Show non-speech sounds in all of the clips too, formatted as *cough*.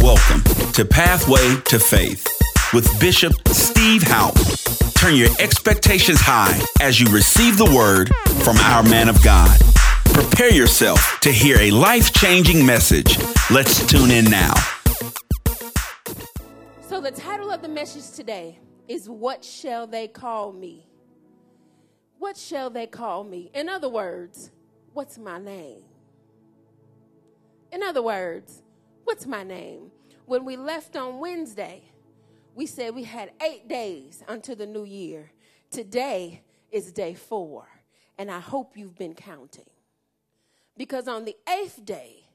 Welcome to Pathway to Faith with Bishop Steve Houpe. Turn your expectations high as you receive the word from our man of God. Prepare yourself to hear a life changing message. Let's tune in now. So, the title of the message today is What Shall They Call Me? What shall they call me? In other words, what's my name? In other words, what's my name? When we left on Wednesday, we said we had eight days until the new year. Today is day four, and I hope you've been counting. Because on the eighth day,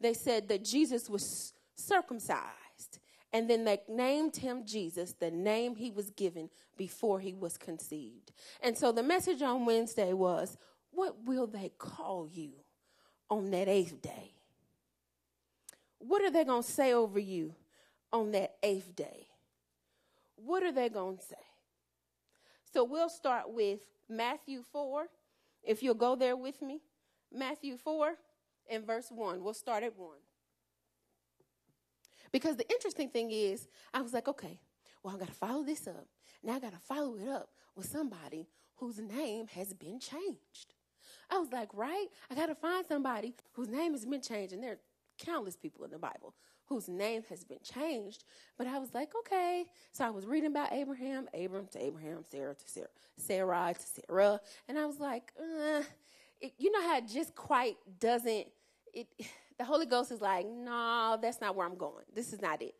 they said that Jesus was circumcised, and then they named him Jesus, the name he was given before he was conceived. And so the message on Wednesday was, What will they call you on that eighth day? What are they going to say over you on that eighth day? What are they going to say? So we'll start with Matthew 4. If you'll go there with me, Matthew 4 and verse 1. We'll start at 1. Because the interesting thing is, I was like, okay, well, I got to follow this up. Now I got to follow it up with somebody whose name has been changed. I was like, right? I got to find somebody whose name has been changed. And there are countless people in the Bible whose name has been changed. But I was like, okay. So I was reading about Abraham, Abram to Abraham, Sarah to Sarah, Sarai to Sarah. And I was like, uh, it, you know how it just quite doesn't, it, *sighs* the Holy Ghost is like, no, that's not where I'm going. This is not it.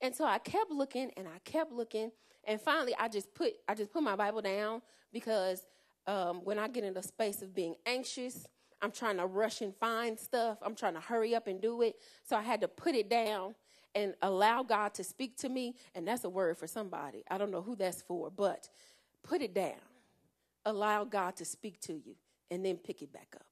And so I kept looking and I kept looking. And finally, I just put, I just put my Bible down because um, when I get in a space of being anxious, I'm trying to rush and find stuff. I'm trying to hurry up and do it. So I had to put it down and allow God to speak to me. And that's a word for somebody. I don't know who that's for, but put it down. Allow God to speak to you and then pick it back up.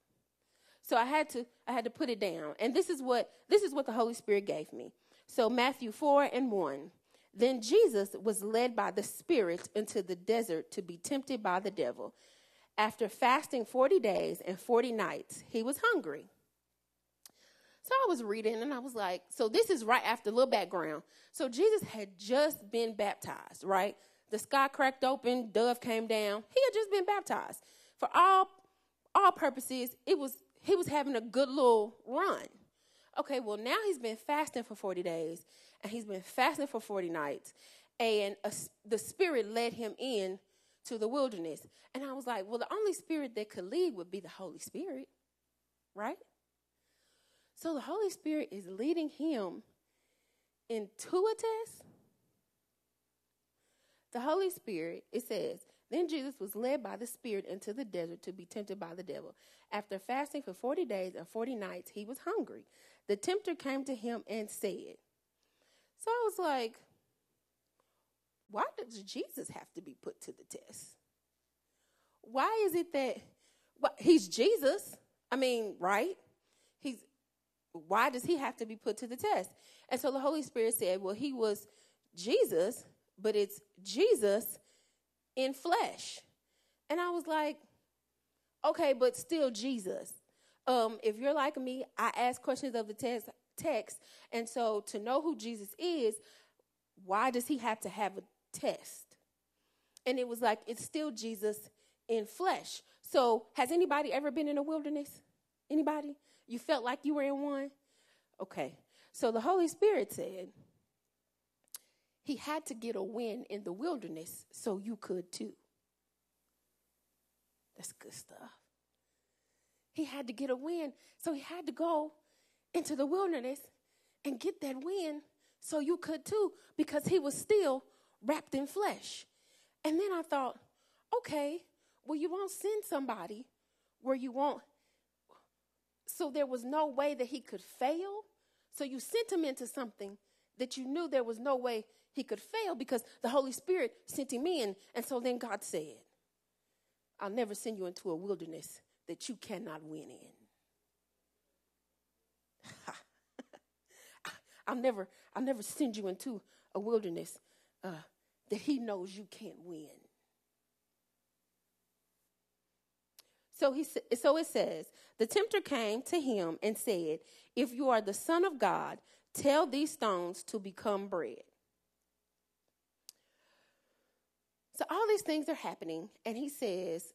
So I had to I had to put it down. And this is what this is what the Holy Spirit gave me. So Matthew 4 and 1. Then Jesus was led by the Spirit into the desert to be tempted by the devil. After fasting 40 days and 40 nights, he was hungry. So I was reading and I was like, so this is right after a little background. So Jesus had just been baptized, right? The sky cracked open, dove came down. He had just been baptized. For all all purposes, it was he was having a good little run. Okay, well now he's been fasting for 40 days and he's been fasting for 40 nights and a, the spirit led him in to the wilderness. And I was like, well, the only spirit that could lead would be the Holy Spirit, right? So the Holy Spirit is leading him into a test. The Holy Spirit, it says, then Jesus was led by the Spirit into the desert to be tempted by the devil. After fasting for 40 days and 40 nights, he was hungry. The tempter came to him and said, So I was like, why does Jesus have to be put to the test? Why is it that well, he's Jesus? I mean, right? He's why does he have to be put to the test? And so the Holy Spirit said, Well, he was Jesus, but it's Jesus in flesh. And I was like, okay, but still Jesus. Um, if you're like me, I ask questions of the text, text, and so to know who Jesus is, why does he have to have a test. And it was like, it's still Jesus in flesh. So, has anybody ever been in a wilderness? Anybody? You felt like you were in one? Okay. So, the Holy Spirit said he had to get a win in the wilderness so you could too. That's good stuff. He had to get a win. So, he had to go into the wilderness and get that win so you could too, because he was still wrapped in flesh. And then I thought, okay, well, you won't send somebody where you won't. So there was no way that he could fail. So you sent him into something that you knew there was no way he could fail because the Holy Spirit sent him in. And so then God said, I'll never send you into a wilderness that you cannot win in. *laughs* I'll never, I'll never send you into a wilderness uh, that he knows you can't win. So he so it says, the tempter came to him and said, "If you are the son of God, Tell these stones to become bread. So all these things are happening, and he says,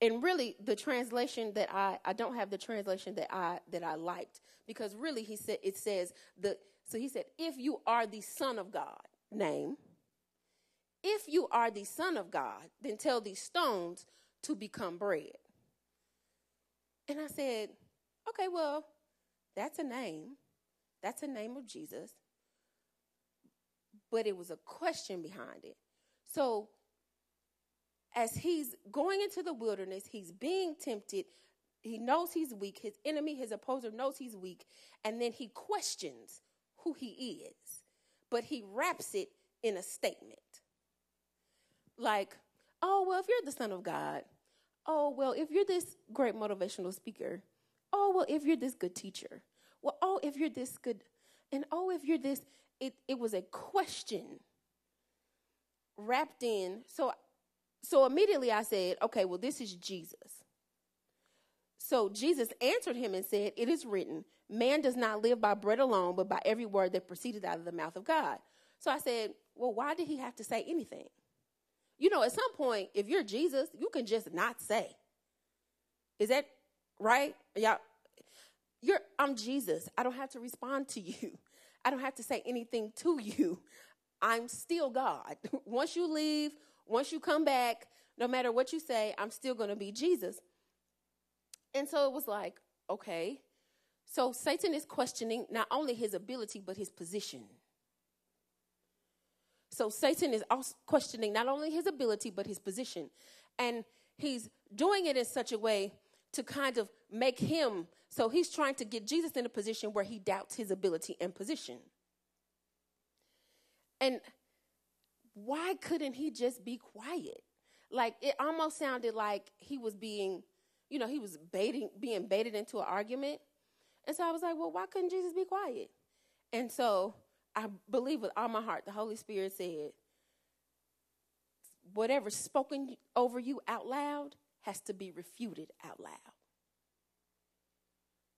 and really the translation that I I don't have the translation that I that I liked because really he said it says the so he said if you are the son of God name if you are the son of God then tell these stones to become bread and I said okay well that's a name that's a name of Jesus but it was a question behind it so as he's going into the wilderness, he's being tempted. He knows he's weak. His enemy, his opposer, knows he's weak. And then he questions who he is, but he wraps it in a statement. Like, oh, well, if you're the Son of God, oh, well, if you're this great motivational speaker, oh, well, if you're this good teacher, well, oh, if you're this good, and oh, if you're this, it, it was a question wrapped in. So so immediately I said, okay, well, this is Jesus. So Jesus answered him and said, It is written, man does not live by bread alone, but by every word that proceeded out of the mouth of God. So I said, Well, why did he have to say anything? You know, at some point, if you're Jesus, you can just not say. Is that right? Yeah. You're I'm Jesus. I don't have to respond to you. *laughs* I don't have to say anything to you. *laughs* I'm still God. *laughs* Once you leave, once you come back, no matter what you say, I'm still going to be Jesus. And so it was like, okay. So Satan is questioning not only his ability, but his position. So Satan is also questioning not only his ability, but his position. And he's doing it in such a way to kind of make him, so he's trying to get Jesus in a position where he doubts his ability and position. And why couldn't he just be quiet? Like it almost sounded like he was being, you know, he was baiting, being baited into an argument. And so I was like, well, why couldn't Jesus be quiet? And so I believe with all my heart, the Holy Spirit said, whatever's spoken over you out loud has to be refuted out loud.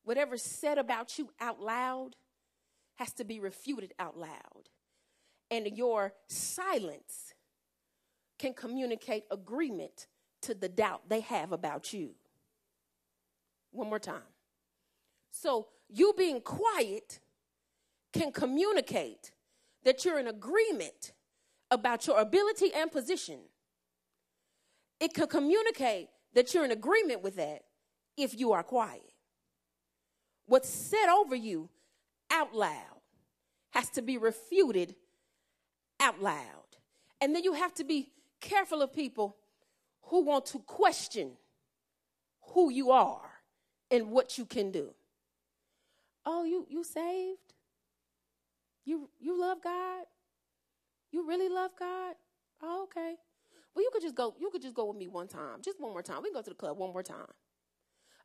Whatever's said about you out loud has to be refuted out loud and your silence can communicate agreement to the doubt they have about you. One more time. So, you being quiet can communicate that you're in agreement about your ability and position. It can communicate that you're in agreement with that if you are quiet. What's said over you out loud has to be refuted out loud. And then you have to be careful of people who want to question who you are and what you can do. Oh, you you saved? You you love God? You really love God? Oh, okay. Well, you could just go. You could just go with me one time, just one more time. We can go to the club one more time.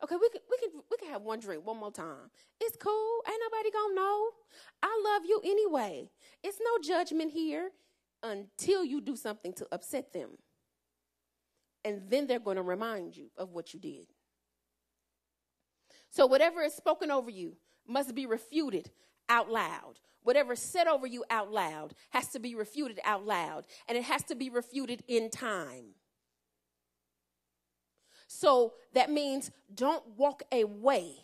Okay, we can we can we can have one drink one more time. It's cool. Ain't nobody gonna know. I love you anyway. It's no judgment here until you do something to upset them. And then they're going to remind you of what you did. So whatever is spoken over you must be refuted out loud. Whatever said over you out loud has to be refuted out loud, and it has to be refuted in time. So that means don't walk away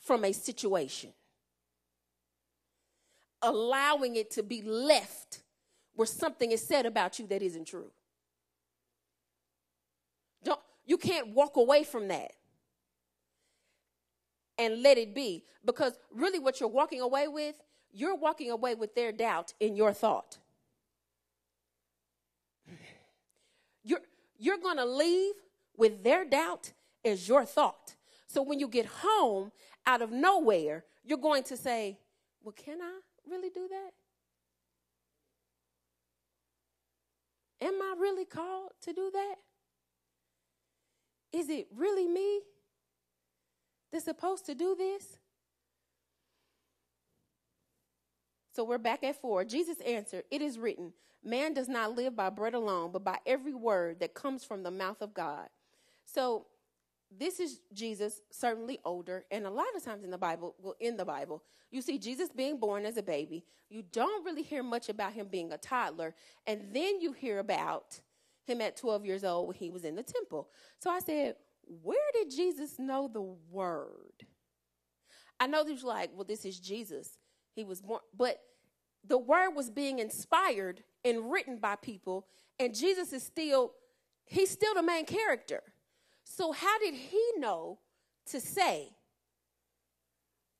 from a situation, allowing it to be left where something is said about you that isn't true. Don't, you can't walk away from that and let it be because really what you're walking away with, you're walking away with their doubt in your thought. You're, you're going to leave with their doubt as your thought. So when you get home out of nowhere, you're going to say, Well, can I really do that? Am I really called to do that? Is it really me that's supposed to do this? So we're back at four. Jesus answered, It is written, Man does not live by bread alone, but by every word that comes from the mouth of God. So this is Jesus, certainly older, and a lot of times in the Bible, well, in the Bible, you see Jesus being born as a baby. You don't really hear much about him being a toddler, and then you hear about him at 12 years old when he was in the temple. So I said, Where did Jesus know the word? I know there's like, well, this is Jesus. He was born, but the word was being inspired and written by people, and Jesus is still, he's still the main character. So, how did he know to say,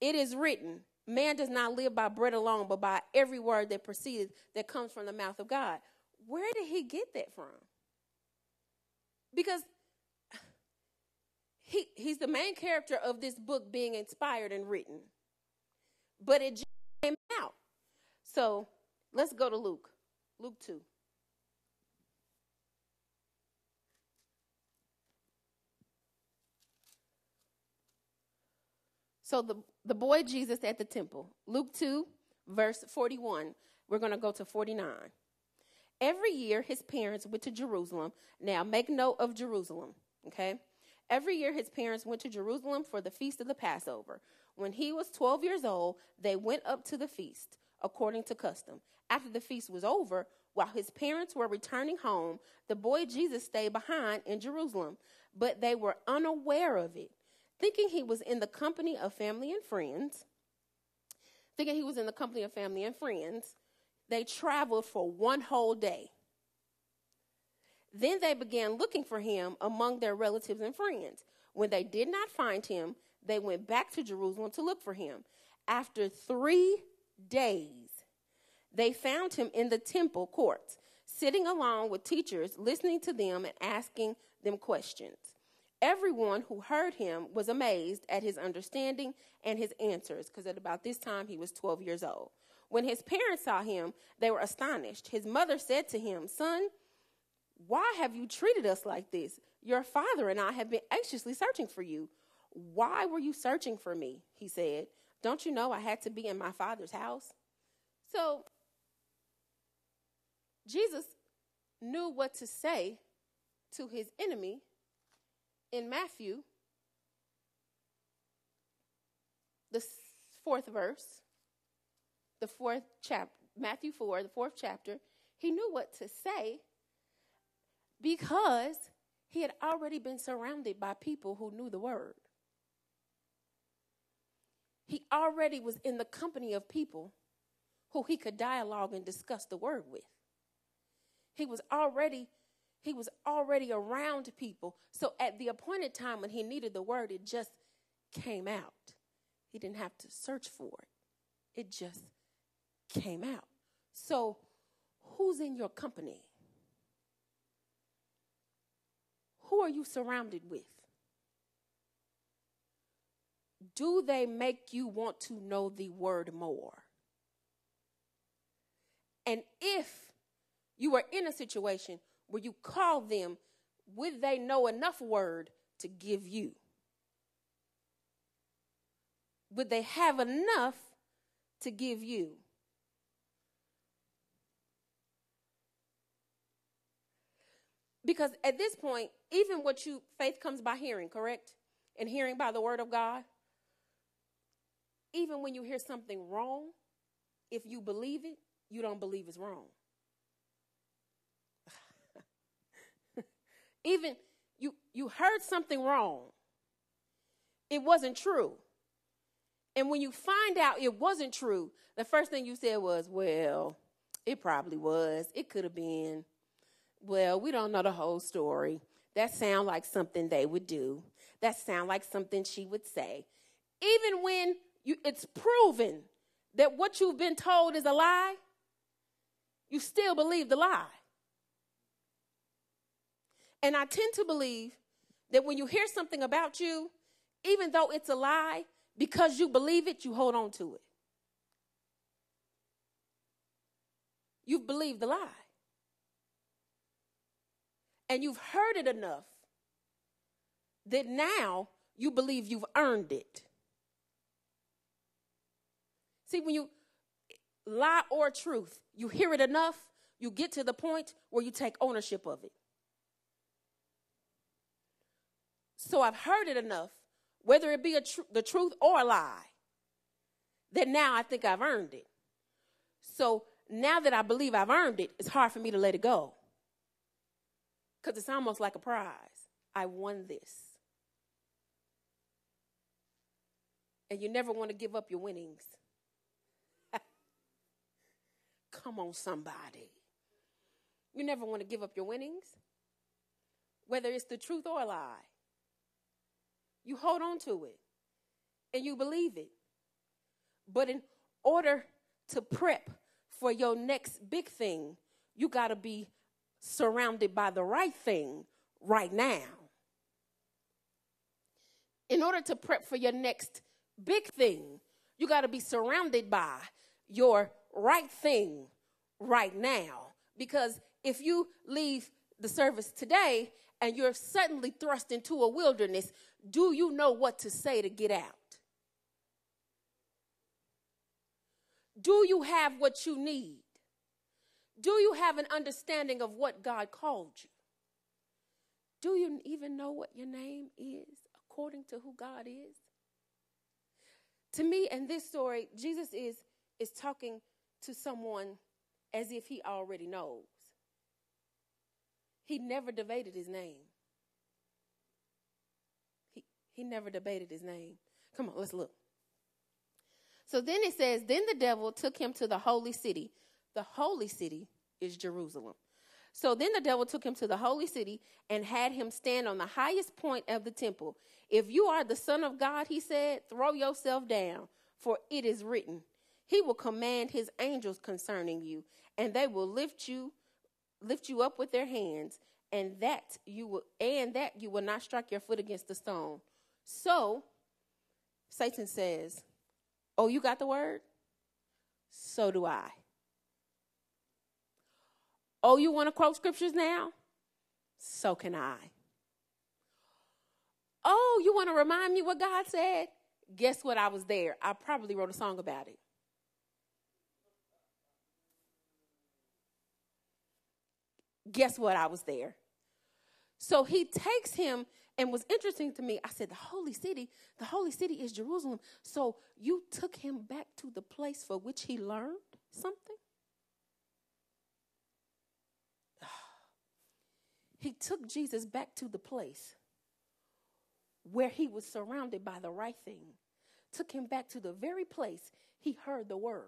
It is written, man does not live by bread alone, but by every word that proceeds, that comes from the mouth of God? Where did he get that from? Because he, he's the main character of this book being inspired and written. But it just came out. So let's go to Luke. Luke 2. So the, the boy Jesus at the temple, Luke 2, verse 41. We're going to go to 49. Every year, his parents went to Jerusalem. Now, make note of Jerusalem, okay? Every year, his parents went to Jerusalem for the feast of the Passover. When he was 12 years old, they went up to the feast, according to custom. After the feast was over, while his parents were returning home, the boy Jesus stayed behind in Jerusalem, but they were unaware of it thinking he was in the company of family and friends, thinking he was in the company of family and friends, they traveled for one whole day. Then they began looking for him among their relatives and friends. When they did not find him, they went back to Jerusalem to look for him. After three days, they found him in the temple courts, sitting along with teachers, listening to them and asking them questions. Everyone who heard him was amazed at his understanding and his answers, because at about this time he was 12 years old. When his parents saw him, they were astonished. His mother said to him, Son, why have you treated us like this? Your father and I have been anxiously searching for you. Why were you searching for me? He said. Don't you know I had to be in my father's house? So, Jesus knew what to say to his enemy in Matthew, the fourth verse, the fourth chapter, Matthew 4, the fourth chapter, he knew what to say because he had already been surrounded by people who knew the word. He already was in the company of people who he could dialogue and discuss the word with. He was already he was already around people. So at the appointed time when he needed the word, it just came out. He didn't have to search for it, it just came out. So, who's in your company? Who are you surrounded with? Do they make you want to know the word more? And if you are in a situation where you call them, would they know enough word to give you? Would they have enough to give you? Because at this point, even what you, faith comes by hearing, correct? And hearing by the word of God. Even when you hear something wrong, if you believe it, you don't believe it's wrong. *laughs* Even you you heard something wrong. It wasn't true. And when you find out it wasn't true, the first thing you said was, "Well, it probably was. It could have been. Well, we don't know the whole story. That sound like something they would do. That sound like something she would say." Even when you, it's proven that what you've been told is a lie, you still believe the lie. And I tend to believe that when you hear something about you, even though it's a lie, because you believe it, you hold on to it. You've believed the lie. And you've heard it enough that now you believe you've earned it. See, when you lie or truth, you hear it enough, you get to the point where you take ownership of it. So I've heard it enough, whether it be tr- the truth or a lie, that now I think I've earned it. So now that I believe I've earned it, it's hard for me to let it go. Because it's almost like a prize. I won this. And you never want to give up your winnings. Come on, somebody. You never want to give up your winnings, whether it's the truth or a lie. You hold on to it and you believe it. But in order to prep for your next big thing, you got to be surrounded by the right thing right now. In order to prep for your next big thing, you got to be surrounded by your right thing right now. Because if you leave the service today and you're suddenly thrust into a wilderness, do you know what to say to get out? Do you have what you need? Do you have an understanding of what God called you? Do you even know what your name is according to who God is? To me, in this story, Jesus is, is talking to someone as if he already knows. He never debated his name. He, he never debated his name. Come on, let's look. So then it says, Then the devil took him to the holy city. The holy city is Jerusalem. So then the devil took him to the holy city and had him stand on the highest point of the temple. If you are the Son of God, he said, throw yourself down, for it is written, He will command His angels concerning you, and they will lift you lift you up with their hands, and that you will and that you will not strike your foot against the stone. So Satan says, Oh, you got the word? So do I. Oh, you want to quote scriptures now? So can I. Oh, you want to remind me what God said? Guess what? I was there. I probably wrote a song about it. Guess what? I was there. So he takes him and was interesting to me. I said, The holy city, the holy city is Jerusalem. So you took him back to the place for which he learned something? *sighs* He took Jesus back to the place where he was surrounded by the right thing, took him back to the very place he heard the word.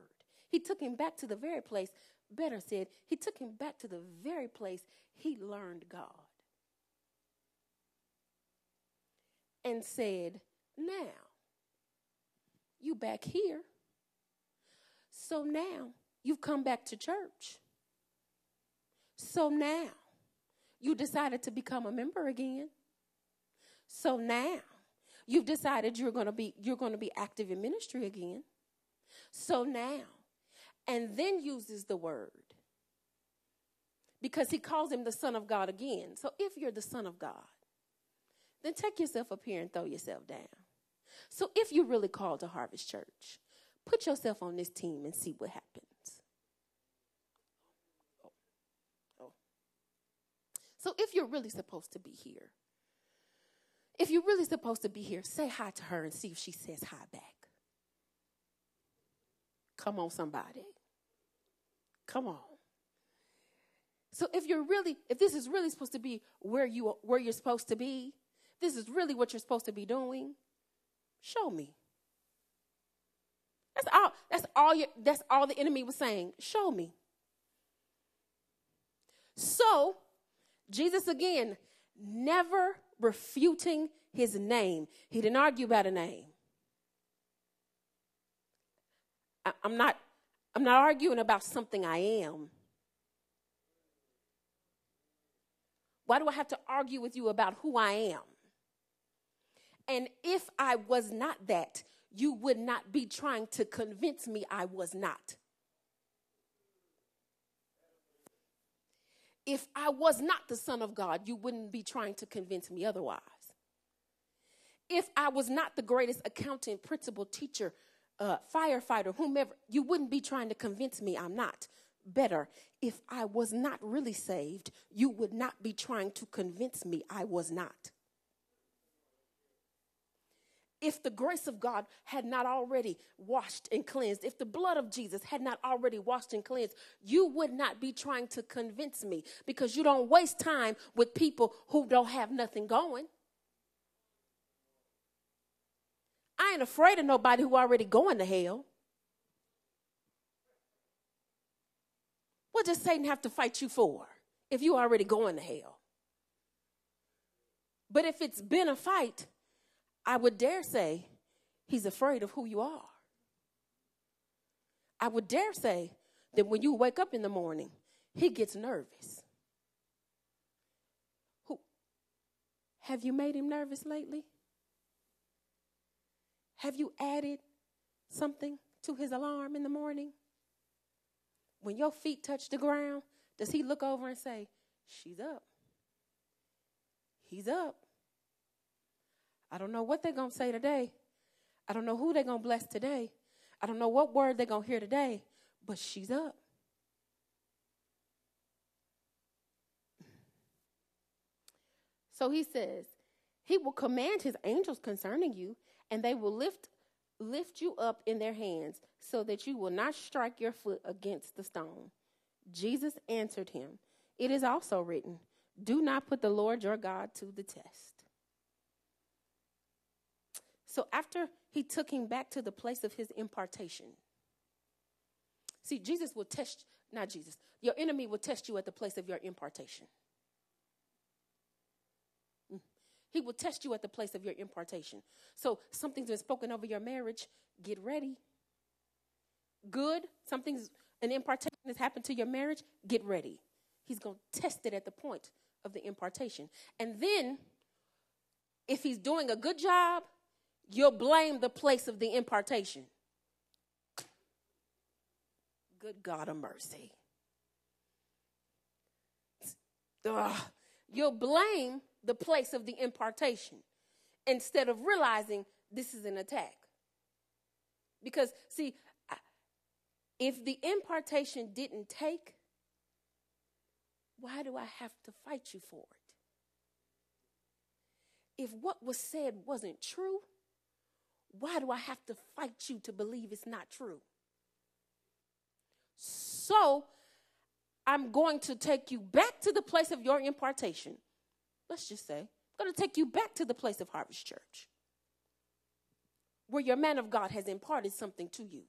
He took him back to the very place, better said, he took him back to the very place he learned God. and said, Now, you back here. So now you've come back to church. So now you decided to become a member again. So now you've decided you're going to be you're going to be active in ministry again. So now and then uses the word because he calls him the son of God again. So if you're the son of God, then take yourself up here and throw yourself down. So if you're really called to Harvest Church, put yourself on this team and see what happens. Oh. Oh. So if you're really supposed to be here, if you're really supposed to be here, say hi to her and see if she says hi back. Come on, somebody. Come on. So if you're really, if this is really supposed to be where you where you're supposed to be, this is really what you're supposed to be doing, show me. That's all that's all you, that's all the enemy was saying. Show me. So, Jesus again, never refuting his name. He didn't argue about a name. I'm not I'm not arguing about something I am. Why do I have to argue with you about who I am? And if I was not that, you would not be trying to convince me I was not. If I was not the Son of God, you wouldn't be trying to convince me otherwise. If I was not the greatest accountant, principal, teacher, uh, firefighter, whomever, you wouldn't be trying to convince me I'm not. Better, if I was not really saved, you would not be trying to convince me I was not. if the grace of God had not already washed and cleansed, if the blood of Jesus had not already washed and cleansed, you would not be trying to convince me because you don't waste time with people who don't have nothing going. I ain't afraid of nobody who already going to hell. What does Satan have to fight you for if you already going to hell? But if it's been a fight, I would dare say he's afraid of who you are. I would dare say that when you wake up in the morning, he gets nervous. Who have you made him nervous lately? Have you added something to his alarm in the morning? When your feet touch the ground, does he look over and say, She's up? He's up. I don't know what they're going to say today. I don't know who they're going to bless today. I don't know what word they're going to hear today, but she's up. So he says, He will command His angels concerning you, and they will lift, lift you up in their hands so that you will not strike your foot against the stone. Jesus answered him, It is also written, Do not put the Lord your God to the test. So after he took him back to the place of his impartation, see, Jesus will test, not Jesus, your enemy will test you at the place of your impartation. He will test you at the place of your impartation. So something's been spoken over your marriage, get ready. Good, something's an impartation has happened to your marriage, get ready. He's going to test it at the point of the impartation. And then if he's doing a good job, you'll blame the place of the impartation. Good God of mercy. Ugh. You'll blame the place of the impartation instead of realizing this is an attack. Because, see, if the impartation didn't take, why do I have to fight you for it? If what was said wasn't true, why do I have to fight you to believe it's not true? So I'm going to take you back to the place of your impartation. Let's just say, I'm going to take you back to the place of Harvest Church where your man of God has imparted something to you.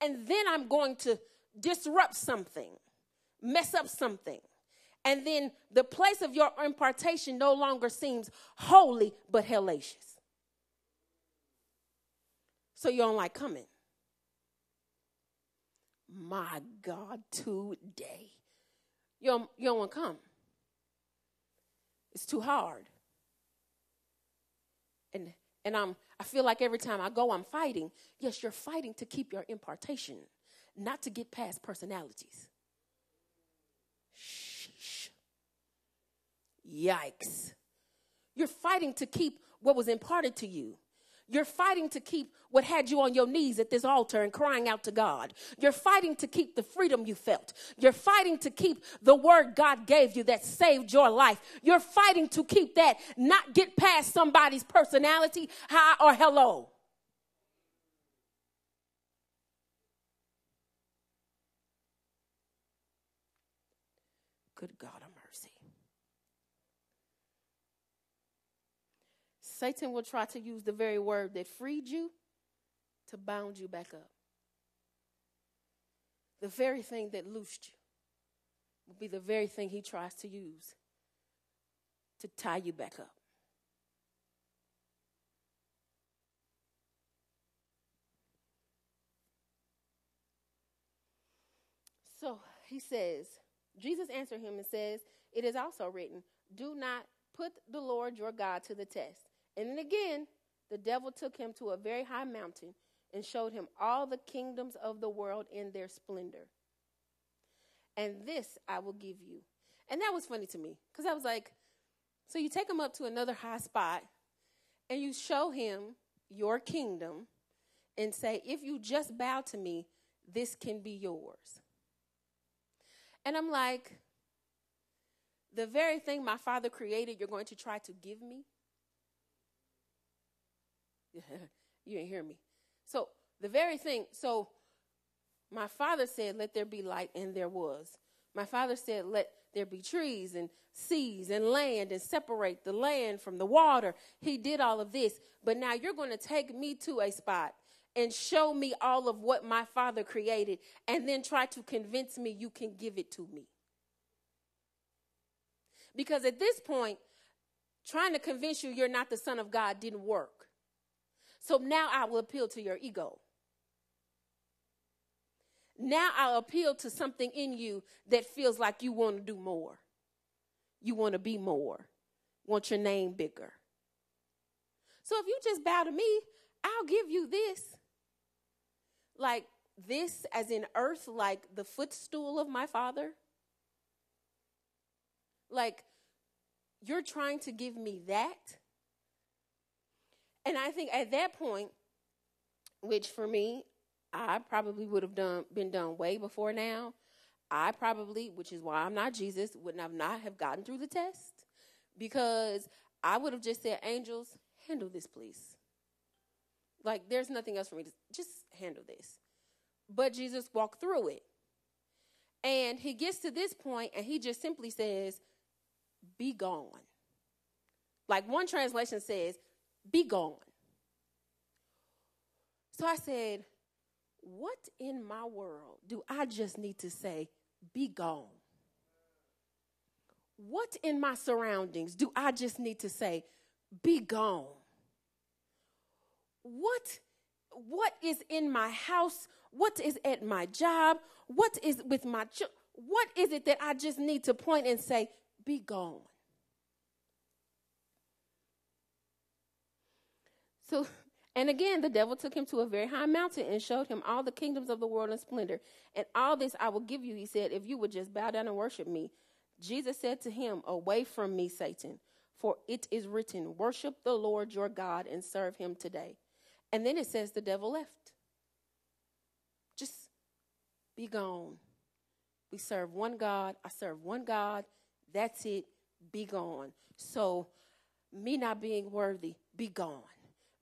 And then I'm going to disrupt something, mess up something. And then the place of your impartation no longer seems holy but hellacious so you don't like coming. My God, today. You don't, you don't want to come. It's too hard. And and I'm I feel like every time I go, I'm fighting. Yes, you're fighting to keep your impartation, not to get past personalities. Sheesh. Yikes. You're fighting to keep what was imparted to you. You're fighting to keep what had you on your knees at this altar and crying out to God. You're fighting to keep the freedom you felt. You're fighting to keep the word God gave you that saved your life. You're fighting to keep that, not get past somebody's personality, hi or hello. Good God. Satan will try to use the very word that freed you to bound you back up. The very thing that loosed you will be the very thing he tries to use to tie you back up. So he says, Jesus answered him and says, It is also written, Do not put the Lord your God to the test. And then again, the devil took him to a very high mountain and showed him all the kingdoms of the world in their splendor. And this I will give you. And that was funny to me because I was like, so you take him up to another high spot and you show him your kingdom and say, if you just bow to me, this can be yours. And I'm like, the very thing my father created, you're going to try to give me? *laughs* you didn't hear me. So the very thing, so my father said, Let there be light, and there was. My father said, Let there be trees and seas and land and separate the land from the water. He did all of this. But now you're going to take me to a spot and show me all of what my father created and then try to convince me you can give it to me. Because at this point, trying to convince you you're not the son of God didn't work. So now I will appeal to your ego. Now I'll appeal to something in you that feels like you want to do more. You want to be more. Want your name bigger. So if you just bow to me, I'll give you this. Like this, as in earth, like the footstool of my father. Like you're trying to give me that. And I think at that point, which for me, I probably would have done been done way before now. I probably, which is why I'm not Jesus, would have not have gotten through the test because I would have just said, "Angels, handle this, please." Like there's nothing else for me to just handle this. But Jesus walked through it. And he gets to this point and he just simply says, "Be gone." Like one translation says, "Be gone." So I said, what in my world do I just need to say, be gone? What in my surroundings do I just need to say, be gone? What what is in my house? What is at my job? What is with my ch- what is it that I just need to point and say, be gone? So and again, the devil took him to a very high mountain and showed him all the kingdoms of the world in splendor. And all this I will give you, he said, if you would just bow down and worship me. Jesus said to him, Away from me, Satan, for it is written, Worship the Lord your God and serve him today. And then it says the devil left. Just be gone. We serve one God. I serve one God. That's it. Be gone. So, me not being worthy, be gone.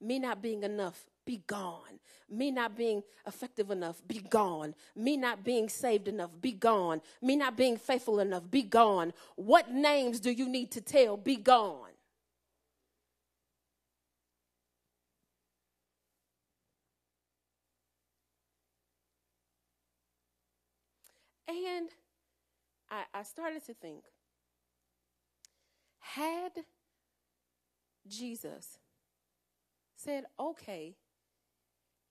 Me not being enough, be gone. Me not being effective enough, be gone. Me not being saved enough, be gone. Me not being faithful enough, be gone. What names do you need to tell? Be gone. And I, I started to think had Jesus said, okay,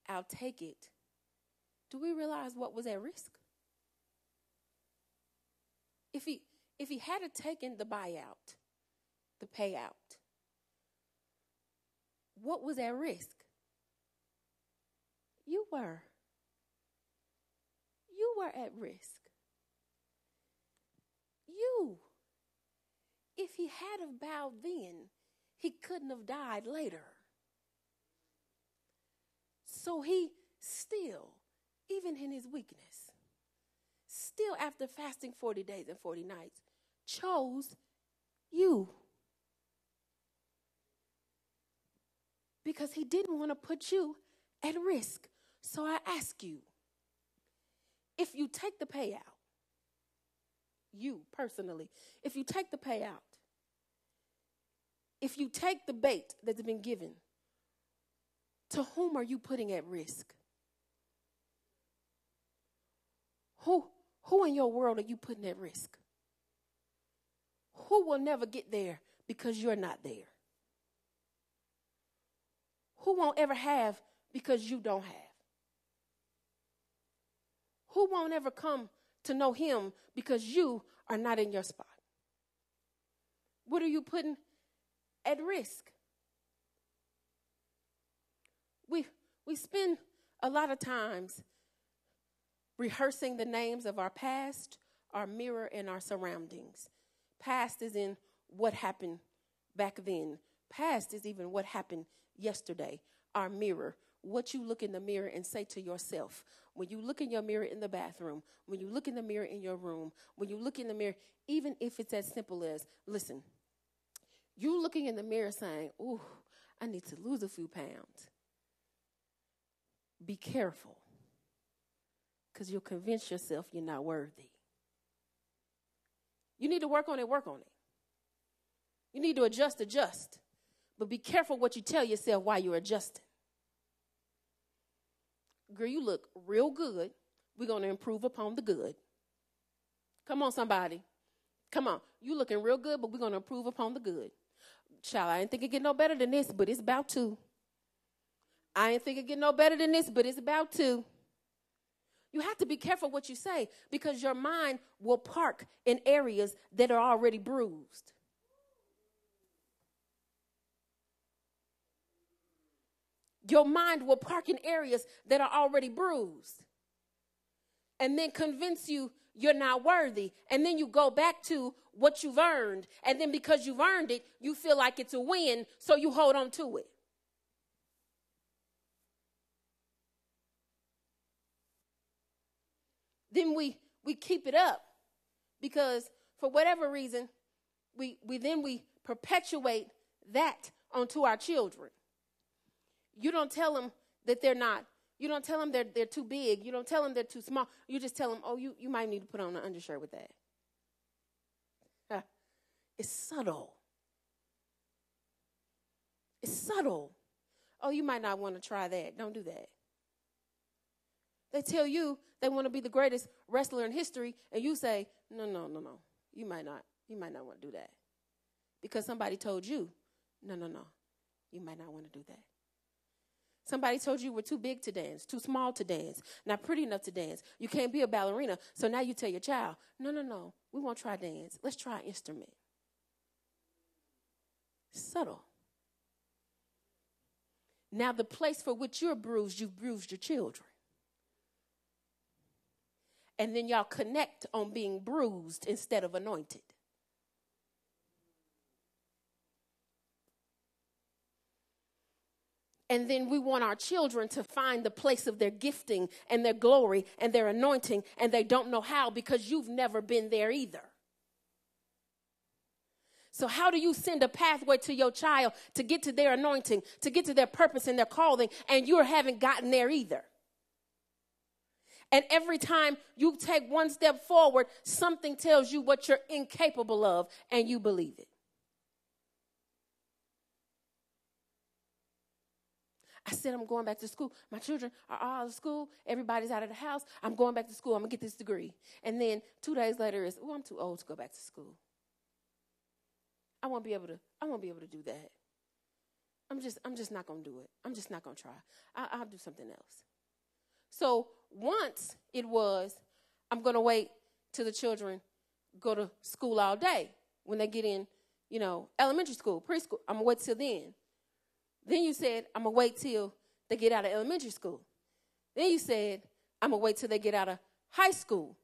I'll take it, do we realize what was at risk? If he if he had taken the buyout, the payout, what was at risk? You were. You were at risk. You. If he had have bowed then, he couldn't have died later. So he still, even in his weakness, still after fasting 40 days and 40 nights, chose you. Because he didn't want to put you at risk. So I ask you if you take the payout, you personally, if you take the payout, if you take the bait that's been given, to whom are you putting at risk? Who, who in your world are you putting at risk? Who will never get there because you're not there? Who won't ever have because you don't have? Who won't ever come to know him because you are not in your spot? What are you putting at risk? We, we spend a lot of times rehearsing the names of our past, our mirror, and our surroundings. Past is in what happened back then, past is even what happened yesterday. Our mirror, what you look in the mirror and say to yourself. When you look in your mirror in the bathroom, when you look in the mirror in your room, when you look in the mirror, even if it's as simple as, listen, you looking in the mirror saying, Ooh, I need to lose a few pounds be careful because you'll convince yourself you're not worthy. You need to work on it, work on it. You need to adjust, adjust. But be careful what you tell yourself while you're adjusting. Girl, you look real good. We're going to improve upon the good. Come on, somebody. Come on. You looking real good, but we're going to improve upon the good. Child, I ain't think it get no better than this, but it's about to. I ain't think it get no better than this, but it's about to. You have to be careful what you say because your mind will park in areas that are already bruised. Your mind will park in areas that are already bruised and then convince you you're not worthy. And then you go back to what you've earned. And then because you've earned it, you feel like it's a win, so you hold on to it. Then we we keep it up because for whatever reason, we we then we perpetuate that onto our children. You don't tell them that they're not you don't tell them they're, they're too big. You don't tell them they're too small. You just tell them, oh, you, you might need to put on an undershirt with that. It's subtle. It's subtle. Oh, you might not want to try that. Don't do that. They tell you they want to be the greatest wrestler in history, and you say, no, no, no, no. You might not. You might not want to do that. Because somebody told you, no, no, no. You might not want to do that. Somebody told you were too big to dance, too small to dance, not pretty enough to dance. You can't be a ballerina. So now you tell your child, no, no, no, we won't try dance. Let's try instrument. Subtle. Now, the place for which you're bruised, you've bruised your children. And then y'all connect on being bruised instead of anointed. And then we want our children to find the place of their gifting and their glory and their anointing, and they don't know how because you've never been there either. So, how do you send a pathway to your child to get to their anointing, to get to their purpose and their calling, and you haven't gotten there either? And every time you take one step forward, something tells you what you're incapable of, and you believe it. I said, I'm going back to school. My children are all out of school. Everybody's out of the house. I'm going back to school. I'm going to get this degree. And then two days later is, oh, I'm too old to go back to school. I won't be able to, I won't be able to do that. I'm just, I'm just not going to do it. I'm just not going to try. I, I'll do something else. So once it was, I'm going to wait till the children go to school all day when they get in, you know, elementary school, preschool. I'm going to wait till then. Then you said, I'm going to wait till they get out of elementary school. Then you said, I'm going to wait till they get out of high school.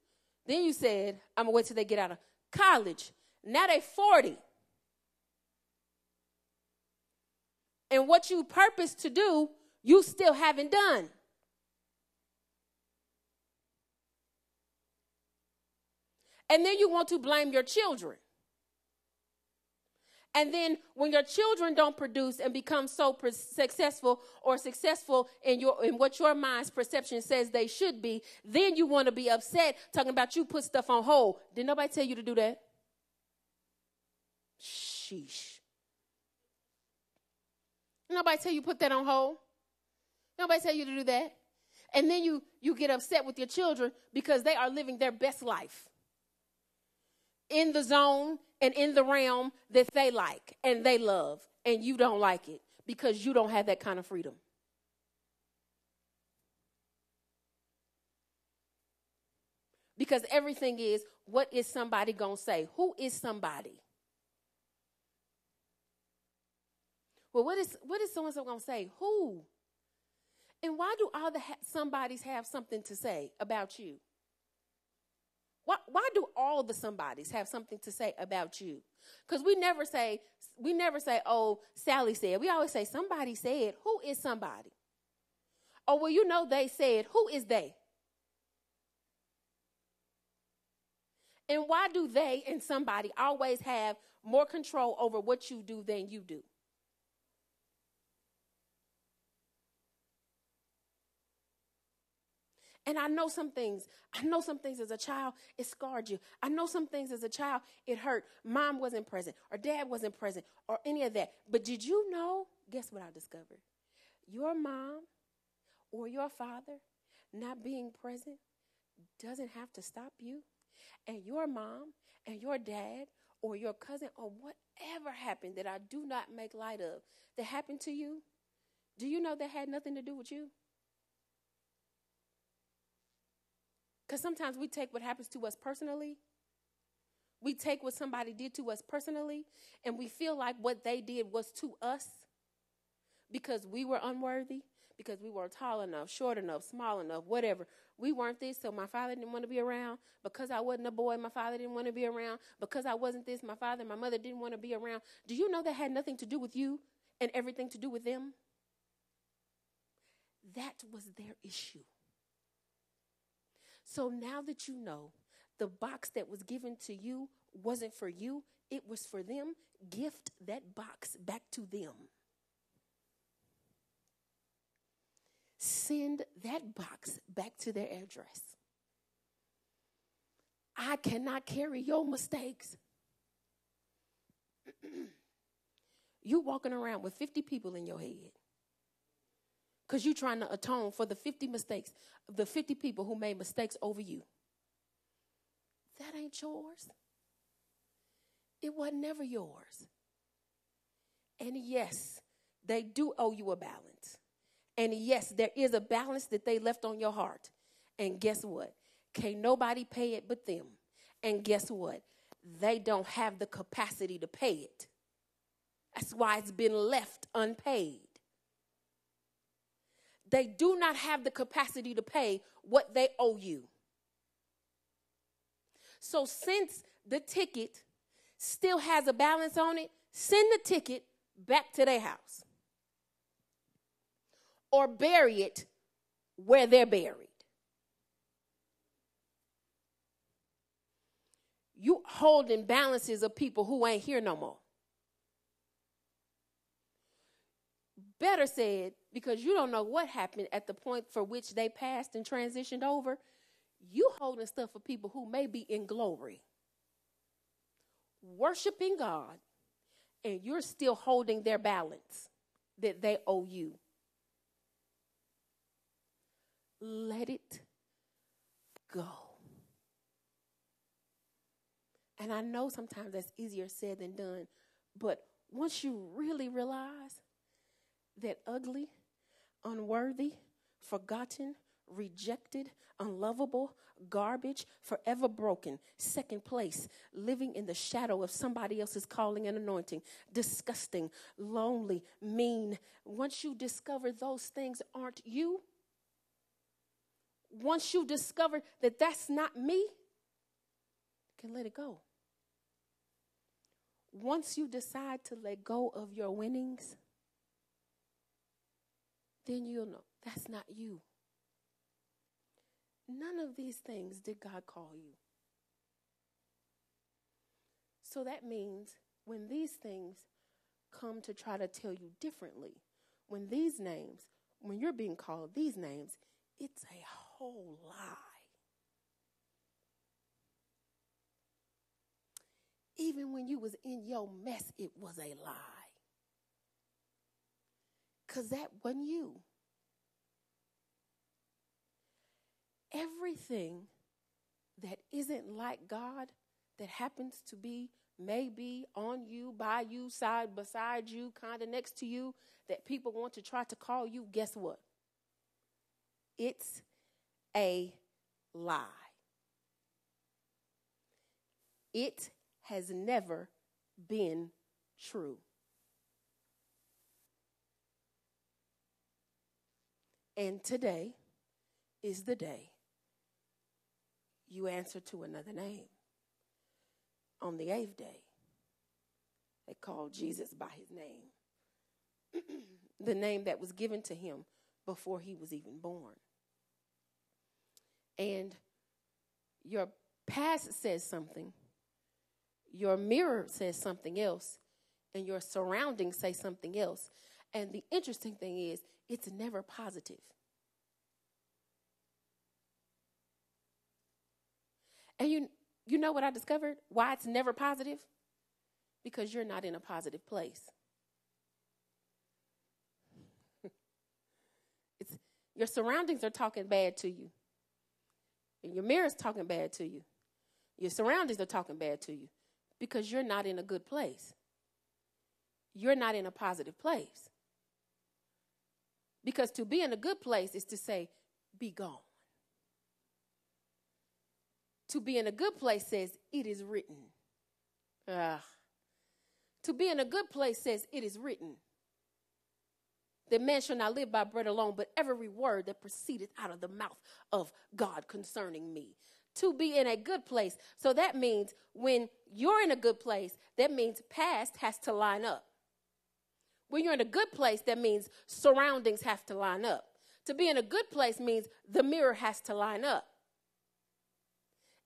Then you said, I'm going to wait till they get out of college. Now they're 40. And what you purpose to do, you still haven't done. And then you want to blame your children. And then when your children don't produce and become so successful or successful in your in what your mind's perception says they should be, then you want to be upset talking about you put stuff on hold. Did nobody tell you to do that? Sheesh. Nobody tell you put that on hold. Nobody tell you to do that. And then you you get upset with your children because they are living their best life in the zone and in the realm that they like and they love, and you don't like it because you don't have that kind of freedom. Because everything is what is somebody going to say? Who is somebody? Well, what is what is so and so going to say? Who? And why do all the ha- somebodies have something to say about you? Why, why do all the somebodies have something to say about you? Because we never say, we never say, oh, Sally said. We always say, somebody said. Who is somebody? Oh, well, you know they said. Who is they? And why do they and somebody always have more control over what you do than you do? And I know some things. I know some things as a child, it scarred you. I know some things as a child, it hurt. Mom wasn't present, or dad wasn't present, or any of that. But did you know? Guess what I discovered? Your mom or your father not being present doesn't have to stop you. And your mom and your dad or your cousin or whatever happened that I do not make light of that happened to you, do you know that had nothing to do with you? Because sometimes we take what happens to us personally, we take what somebody did to us personally, and we feel like what they did was to us because we were unworthy, because we weren't tall enough, short enough, small enough, whatever. We weren't this, so my father didn't want to be around. Because I wasn't a boy, my father didn't want to be around. Because I wasn't this, my father and my mother didn't want to be around. Do you know that had nothing to do with you and everything to do with them? That was their issue. So now that you know the box that was given to you wasn't for you, it was for them, gift that box back to them. Send that box back to their address. I cannot carry your mistakes. *clears throat* you walking around with 50 people in your head because you're trying to atone for the 50 mistakes, the 50 people who made mistakes over you. That ain't yours. It was never yours. And yes, they do owe you a balance. And yes, there is a balance that they left on your heart. And guess what? Can't nobody pay it but them. And guess what? They don't have the capacity to pay it. That's why it's been left unpaid they do not have the capacity to pay what they owe you. So, since the ticket still has a balance on it, send the ticket back to their house or bury it where they're buried. You holding balances of people who ain't here no more. Better said, because you don't know what happened at the point for which they passed and transitioned over. You holding stuff for people who may be in glory, worshiping God, and you're still holding their balance that they owe you. Let it go. And I know sometimes that's easier said than done, but once you really realize that ugly, unworthy, forgotten, rejected, unlovable, garbage, forever broken, second place, living in the shadow of somebody else's calling and anointing, disgusting, lonely, mean. Once you discover those things aren't you, once you discover that that's not me, you can let it go. Once you decide to let go of your winnings, then you'll know that's not you. None of these things did God call you. So that means when these things come to try to tell you differently, when these names, when you're being called these names, it's a whole lie. Even when you was in your mess, it was a lie. Because that wasn't you. Everything that isn't like God, that happens to be maybe on you, by you, side beside you, kind of next to you, that people want to try to call you, guess what? It's a lie. It has never been true. And today is the day you answer to another name. On the eighth day, they called Jesus by his name, *clears throat* the name that was given to him before he was even born. And your past says something, your mirror says something else, and your surroundings say something else. And the interesting thing is, it's never positive. And you you know what I discovered? Why it's never positive? Because you're not in a positive place. *laughs* it's your surroundings are talking bad to you. And your mirror's talking bad to you. Your surroundings are talking bad to you because you're not in a good place. You're not in a positive place. Because to be in a good place is to say, be gone. To be in a good place says, it is written. To be in a good place says, it is written. That man shall not live by bread alone, but every word that proceedeth out of the mouth of God concerning me. To be in a good place. So that means when you're in a good place, that means past has to line up. When you're in a good place, that means surroundings have to line up. To be in a good place means the mirror has to line up.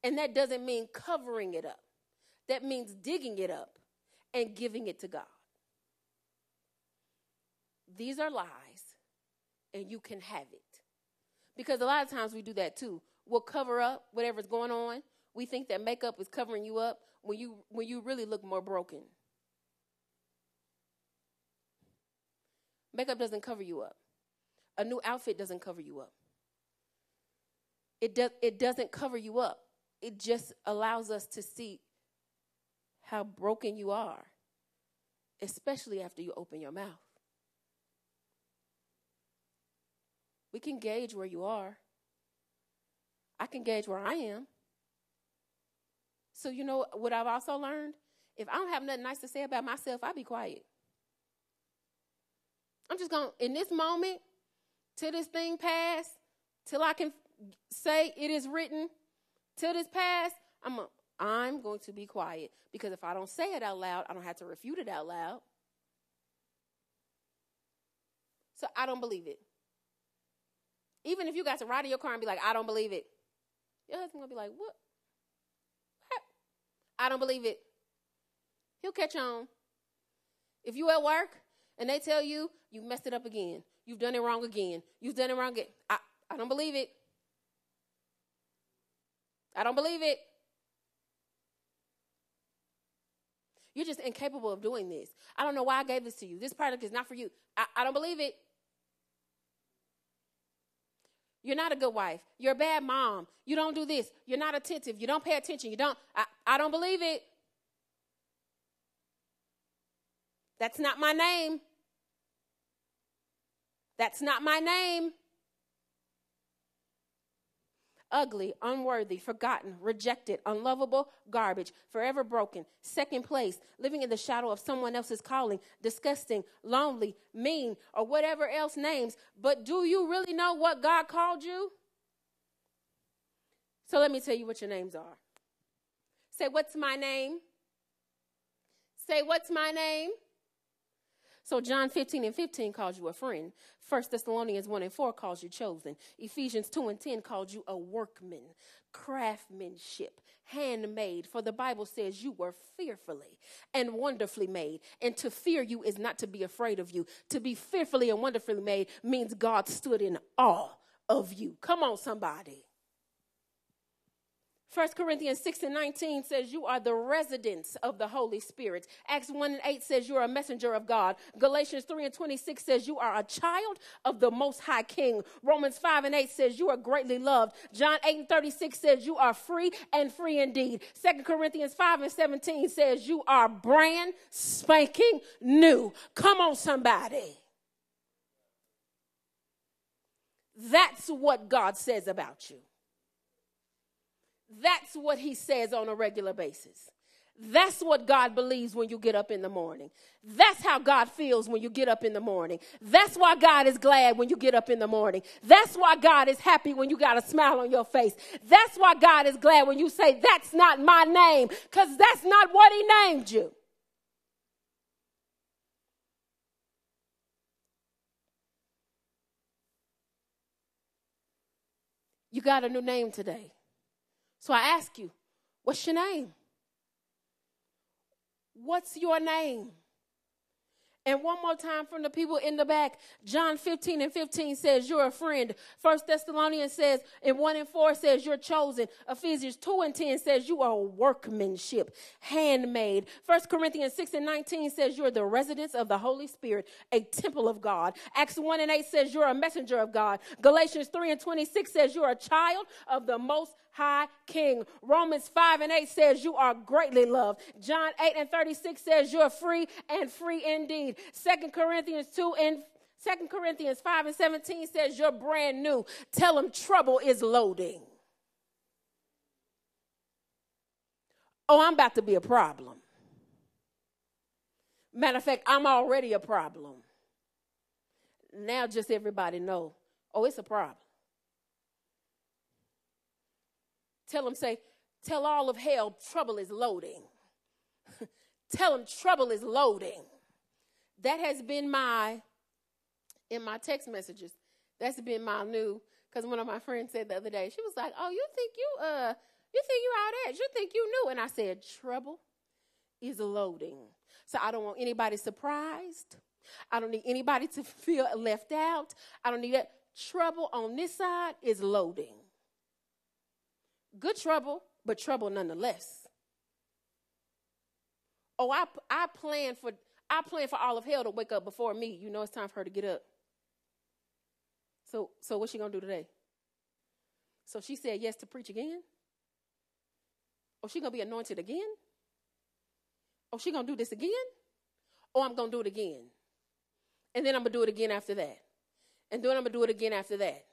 And that doesn't mean covering it up, that means digging it up and giving it to God. These are lies, and you can have it. Because a lot of times we do that too. We'll cover up whatever's going on. We think that makeup is covering you up when you when you really look more broken. Makeup doesn't cover you up. A new outfit doesn't cover you up. It does it doesn't cover you up. It just allows us to see how broken you are, especially after you open your mouth. We can gauge where you are. I can gauge where I am. So, you know what I've also learned? If I don't have nothing nice to say about myself, I'll be quiet. I'm just going to, in this moment, till this thing pass, till I can say it is written, till this pass, I'm, I'm going to be quiet. Because if I don't say it out loud, I don't have to refute it out loud. So I don't believe it. Even if you got to ride in your car and be like, I don't believe it, your husband gonna be like, what? what? I don't believe it. He'll catch on. If you at work and they tell you you messed it up again, you've done it wrong again, you've done it wrong again, I, I don't believe it. I don't believe it. You're just incapable of doing this. I don't know why I gave this to you. This product is not for you. I, I don't believe it. You're not a good wife. You're a bad mom. You don't do this. You're not attentive. You don't pay attention. You don't. I, I don't believe it. That's not my name. That's not my name ugly, unworthy, forgotten, rejected, unlovable, garbage, forever broken, second place, living in the shadow of someone else's calling, disgusting, lonely, mean, or whatever else names. But do you really know what God called you? So let me tell you what your names are. Say, What's my name? Say, What's my name? So John 15 and 15 calls you a friend. 1 Thessalonians 1 and 4 calls you chosen. Ephesians 2 and 10 calls you a workman, craftsmanship, handmade. For the Bible says you were fearfully and wonderfully made. And to fear you is not to be afraid of you. To be fearfully and wonderfully made means God stood in awe of you. Come on, somebody. 1 Corinthians 6 and 19 says you are the residents of the Holy Spirit. Acts 1 and 8 says you are a messenger of God. Galatians 3 and 26 says you are a child of the Most High King. Romans 5 and 8 says you are greatly loved. John 8 and 36 says you are free and free indeed. 2 Corinthians 5 and 17 says you are brand spanking new. Come on, somebody. That's what God says about you. That's what he says on a regular basis. That's what God believes when you get up in the morning. That's how God feels when you get up in the morning. That's why God is glad when you get up in the morning. That's why God is happy when you got a smile on your face. That's why God is glad when you say, That's not my name, because that's not what He named you. You got a new name today. So I ask you, what's your name? What's your name? And one more time from the people in the back, John 15 and 15 says, You're a friend. First Thessalonians says, and 1 and 4 says, You're chosen. Ephesians 2 and 10 says, You are workmanship, handmade. First Corinthians 6 and 19 says, You're the residence of the Holy Spirit, a temple of God. Acts 1 and 8 says, You're a messenger of God. Galatians 3 and 26 says, You're a child of the Most High King. Romans 5 and 8 says, You are greatly loved. John 8 and 36 says, You're free and free indeed. Second Corinthians 2 and Second Corinthians 5 and 17 says, You're brand new. Tell them trouble is loading. Oh, I'm about to be a problem. Matter of fact, I'm already a problem. Now just everybody know, oh, it's a problem. Tell them, say, tell all of hell trouble is loading. *laughs* tell them trouble is loading. That has been my, in my text messages, that's been my new, because one of my friends said the other day, she was like, oh, you think you, uh, you think you're out edge. You think you knew. And I said, trouble is loading. So I don't want anybody surprised. I don't need anybody to *laughs* feel left out. I don't need that. Trouble on this side is loading. Good trouble, but trouble nonetheless. Oh, I, I plan for I plan for all of hell to wake up before me. You know it's time for her to get up. So, so what's she gonna do today? So she said yes to preach again. Oh, she gonna be anointed again? Oh, she gonna do this again? Oh, I'm gonna do it again. And then I'm gonna do it again after that. And then I'm gonna do it again after that.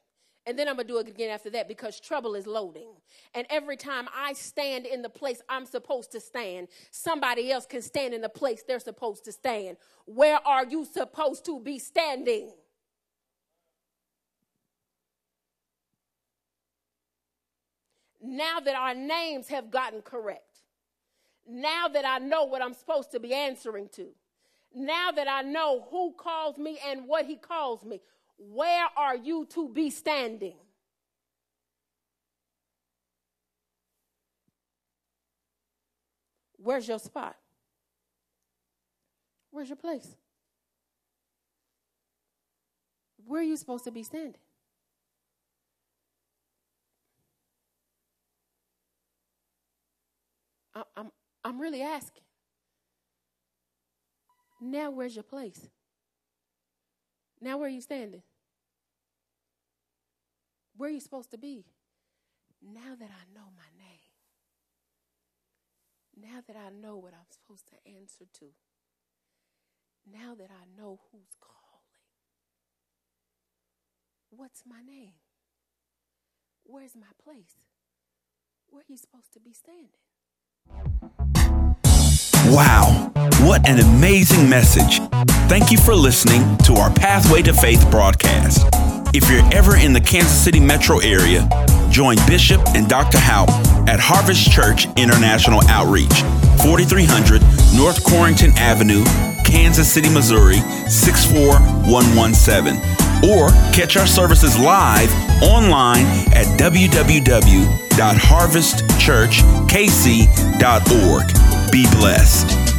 And then I'm going to do it again after that because trouble is loading. And every time I stand in the place I'm supposed to stand, somebody else can stand in the place they're supposed to stand. Where are you supposed to be standing? Now that our names have gotten correct, now that I know what I'm supposed to be answering to, now that I know who calls me and what he calls me, where are you to be standing? Where's your spot? Where's your place? Where are you supposed to be standing? I'm, I'm really asking. Now, where's your place? Now, where are you standing? Where are you supposed to be? Now that I know my name, now that I know what I'm supposed to answer to, now that I know who's calling, what's my name? Where's my place? Where are you supposed to be standing? Wow, what an amazing message. Thank you for listening to our Pathway to Faith broadcast. If you're ever in the Kansas City metro area, join Bishop and Dr. Houpe at Harvest Church International Outreach, 4300 North Corrington Avenue, Kansas City, Missouri 64117. Or catch our services live online at www.harvestchurchkc.org. Be blessed.